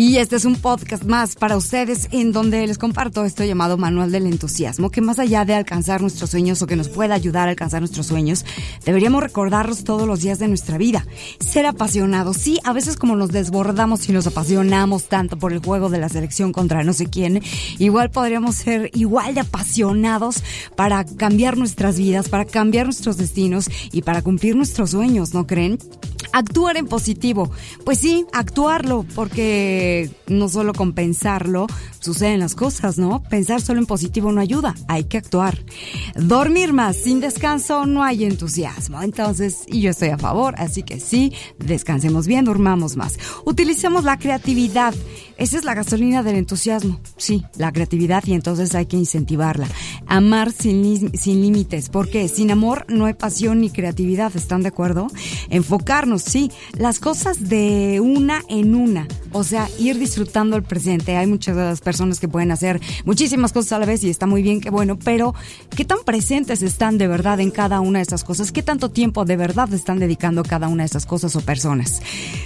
Y este es un podcast más para ustedes en donde les comparto esto llamado Manual del Entusiasmo, que más allá de alcanzar nuestros sueños o que nos pueda ayudar a alcanzar nuestros sueños, deberíamos recordarlos todos los días de nuestra vida. Ser apasionados, sí, a veces como nos desbordamos y nos apasionamos tanto por el juego de la selección contra no sé quién, igual podríamos ser igual de apasionados para cambiar nuestras vidas, para cambiar nuestros destinos y para cumplir nuestros sueños, ¿no creen? Actuar en positivo. Pues sí, actuarlo, porque no solo con pensarlo suceden las cosas, ¿no? Pensar solo en positivo no ayuda, hay que actuar. Dormir más, sin descanso no hay entusiasmo. Entonces, y yo estoy a favor, así que sí, descansemos bien, durmamos más. Utilicemos la creatividad. Esa es la gasolina del entusiasmo. Sí, la creatividad y entonces hay que incentivarla. Amar sin, sin límites, porque sin amor no hay pasión ni creatividad, ¿están de acuerdo? Enfocarnos, sí, las cosas de una en una, o sea, ir disfrutando el presente. Hay muchas personas que pueden hacer muchísimas cosas a la vez y está muy bien, qué bueno, pero ¿qué tan presentes están de verdad en cada una de esas cosas? ¿Qué tanto tiempo de verdad están dedicando cada una de esas cosas o personas?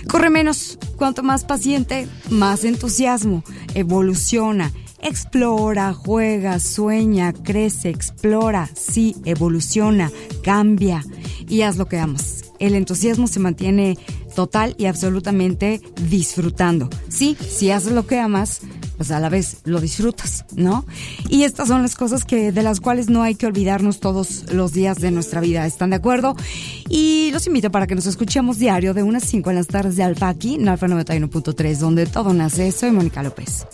Corre menos, cuanto más paciente, más entusiasmo, evoluciona, explora, juega, sueña, crece, explora, sí, evoluciona, cambia y haz lo que amas. El entusiasmo se mantiene total y absolutamente disfrutando. Sí, si haces lo que amas, pues a la vez lo disfrutas, ¿no? Y estas son las cosas que de las cuales no hay que olvidarnos todos los días de nuestra vida. ¿Están de acuerdo? Y los invito para que nos escuchemos diario de unas 5 en las tardes de Alfa aquí Alfa 91.3, donde todo nace. Soy Mónica López.